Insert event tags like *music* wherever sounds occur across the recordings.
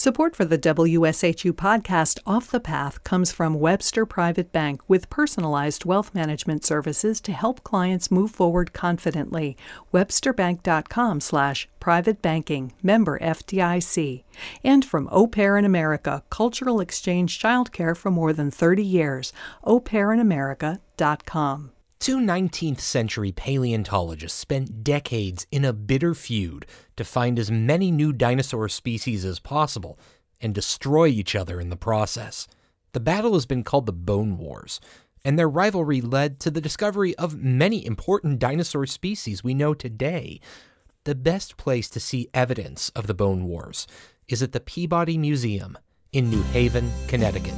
Support for the WSHU podcast Off the Path comes from Webster Private Bank with personalized wealth management services to help clients move forward confidently. websterbank.com slash private banking, member FDIC. And from Au Pair in America, cultural exchange childcare for more than 30 years. aupairinamerica.com. Two 19th century paleontologists spent decades in a bitter feud to find as many new dinosaur species as possible and destroy each other in the process. The battle has been called the Bone Wars, and their rivalry led to the discovery of many important dinosaur species we know today. The best place to see evidence of the Bone Wars is at the Peabody Museum in New Haven, Connecticut.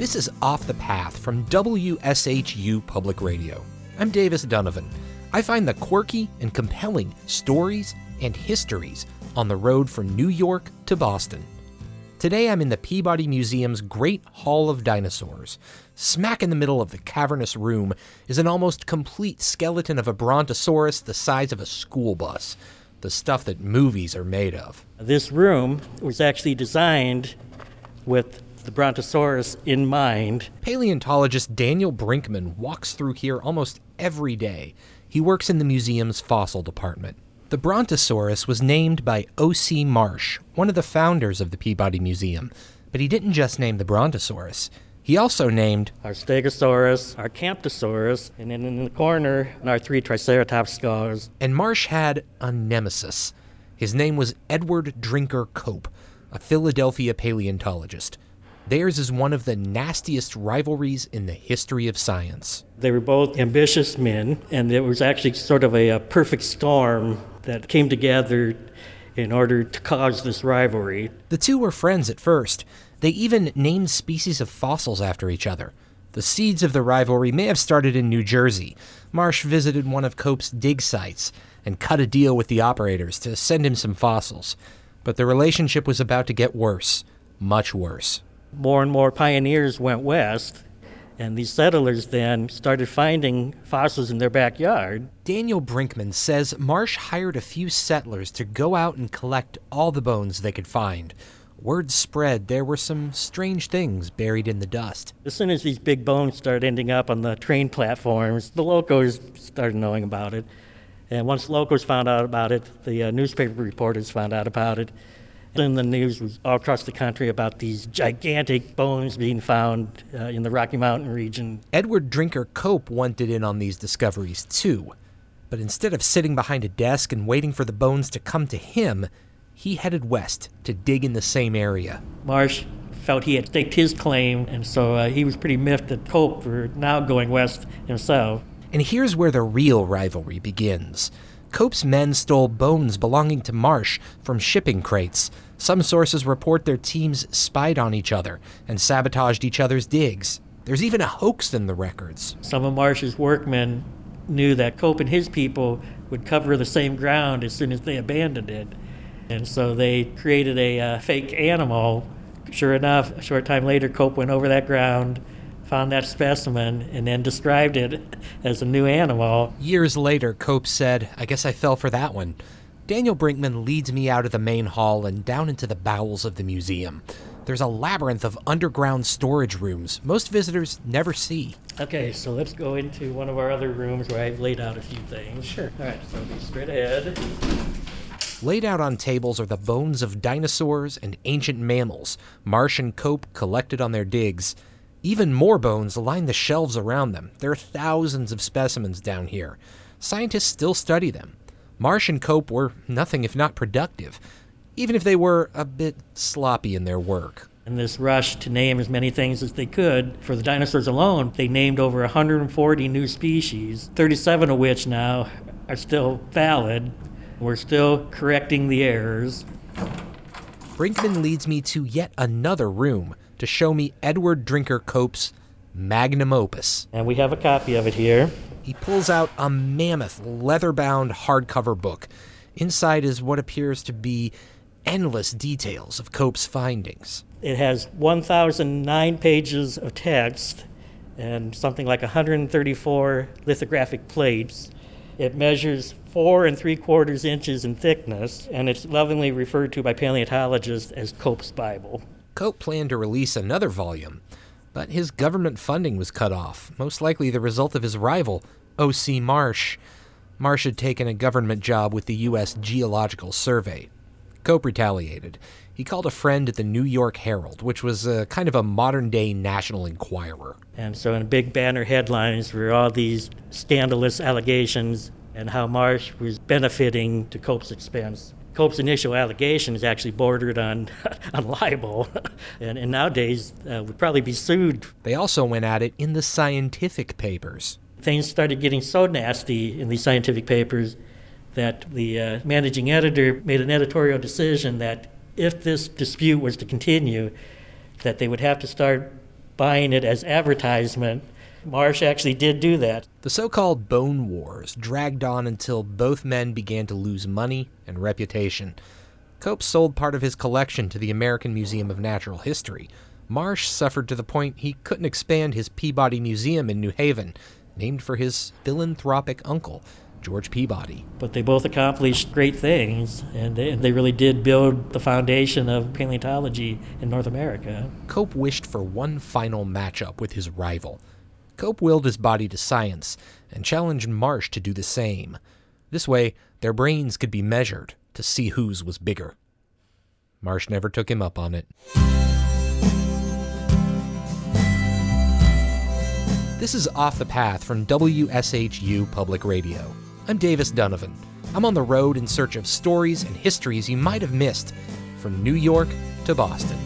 This is Off the Path from WSHU Public Radio. I'm Davis Dunavin. I find the quirky and compelling stories and histories on the road from New York to Boston. Today I'm in the Peabody Museum's Great Hall of Dinosaurs. Smack in the middle of the cavernous room is an almost complete skeleton of a brontosaurus the size of a school bus, the stuff that movies are made of. This room was actually designed with the Brontosaurus in mind. Paleontologist Daniel Brinkman walks through here almost every day. He works in the museum's fossil department. The Brontosaurus was named by O.C. Marsh, one of the founders of the Peabody Museum. But he didn't just name the Brontosaurus. He also named our Stegosaurus, our Camptosaurus, and then in the corner, our three Triceratops skulls. And Marsh had a nemesis. His name was Edward Drinker Cope, a Philadelphia paleontologist. Theirs is one of the nastiest rivalries in the history of science. They were both ambitious men, and it was actually sort of a, a perfect storm that came together in order to cause this rivalry. The two were friends at first. They even named species of fossils after each other. The seeds of the rivalry may have started in New Jersey. Marsh visited one of Cope's dig sites and cut a deal with the operators to send him some fossils. But the relationship was about to get worse, much worse more and more pioneers went west, and these settlers then started finding fossils in their backyard. Daniel Brinkman says Marsh hired a few settlers to go out and collect all the bones they could find. Word spread there were some strange things buried in the dust. As soon as these big bones started ending up on the train platforms, the locals started knowing about it. And once locals found out about it, the uh, newspaper reporters found out about it, in the news was all across the country about these gigantic bones being found uh, in the Rocky Mountain region. Edward Drinker Cope wanted in on these discoveries too. But instead of sitting behind a desk and waiting for the bones to come to him, he headed west to dig in the same area. Marsh felt he had staked his claim, and so uh, he was pretty miffed at Cope for now going west himself. And here's where the real rivalry begins. Cope's men stole bones belonging to Marsh from shipping crates. Some sources report their teams spied on each other and sabotaged each other's digs. There's even a hoax in the records. Some of Marsh's workmen knew that Cope and his people would cover the same ground as soon as they abandoned it. And so they created a uh, fake animal. Sure enough, a short time later, Cope went over that ground found that specimen and then described it as a new animal. Years later, Cope said, I guess I fell for that one. Daniel Brinkman leads me out of the main hall and down into the bowels of the museum. There's a labyrinth of underground storage rooms most visitors never see. Okay, so let's go into one of our other rooms where I've laid out a few things. Sure. All right, so be straight ahead. Laid out on tables are the bones of dinosaurs and ancient mammals Marsh and Cope collected on their digs. Even more bones line the shelves around them. There are thousands of specimens down here. Scientists still study them. Marsh and Cope were nothing if not productive, even if they were a bit sloppy in their work. In this rush to name as many things as they could, for the dinosaurs alone, they named over 140 new species, 37 of which now are still valid. We're still correcting the errors. Brinkman leads me to yet another room to show me Edward Drinker Cope's magnum opus. And we have a copy of it here. He pulls out a mammoth leather bound hardcover book. Inside is what appears to be endless details of Cope's findings. It has 1,009 pages of text and something like 134 lithographic plates. It measures four and three quarters inches in thickness, and it's lovingly referred to by paleontologists as Cope's Bible. Cope planned to release another volume, but his government funding was cut off, most likely the result of his rival, O.C. Marsh. Marsh had taken a government job with the U.S. Geological Survey. Cope retaliated. He called a friend at the New York Herald, which was a kind of a modern day National Enquirer. And so, in big banner headlines were all these scandalous allegations and how Marsh was benefiting to Cope's expense. Cope's initial allegations actually bordered on, *laughs* on libel, *laughs* and, and nowadays uh, would probably be sued. They also went at it in the scientific papers. Things started getting so nasty in these scientific papers that the uh, managing editor made an editorial decision that if this dispute was to continue, that they would have to start buying it as advertisement. Marsh actually did do that. The so called Bone Wars dragged on until both men began to lose money and reputation. Cope sold part of his collection to the American Museum of Natural History. Marsh suffered to the point he couldn't expand his Peabody Museum in New Haven, named for his philanthropic uncle, George Peabody. But they both accomplished great things, and they, they really did build the foundation of paleontology in North America. Cope wished for one final matchup with his rival. Cope willed his body to science and challenged Marsh to do the same. This way, their brains could be measured to see whose was bigger. Marsh never took him up on it. This is Off the Path from WSHU Public Radio. I'm Davis Dunavin. I'm on the road in search of stories and histories you might have missed from New York to Boston.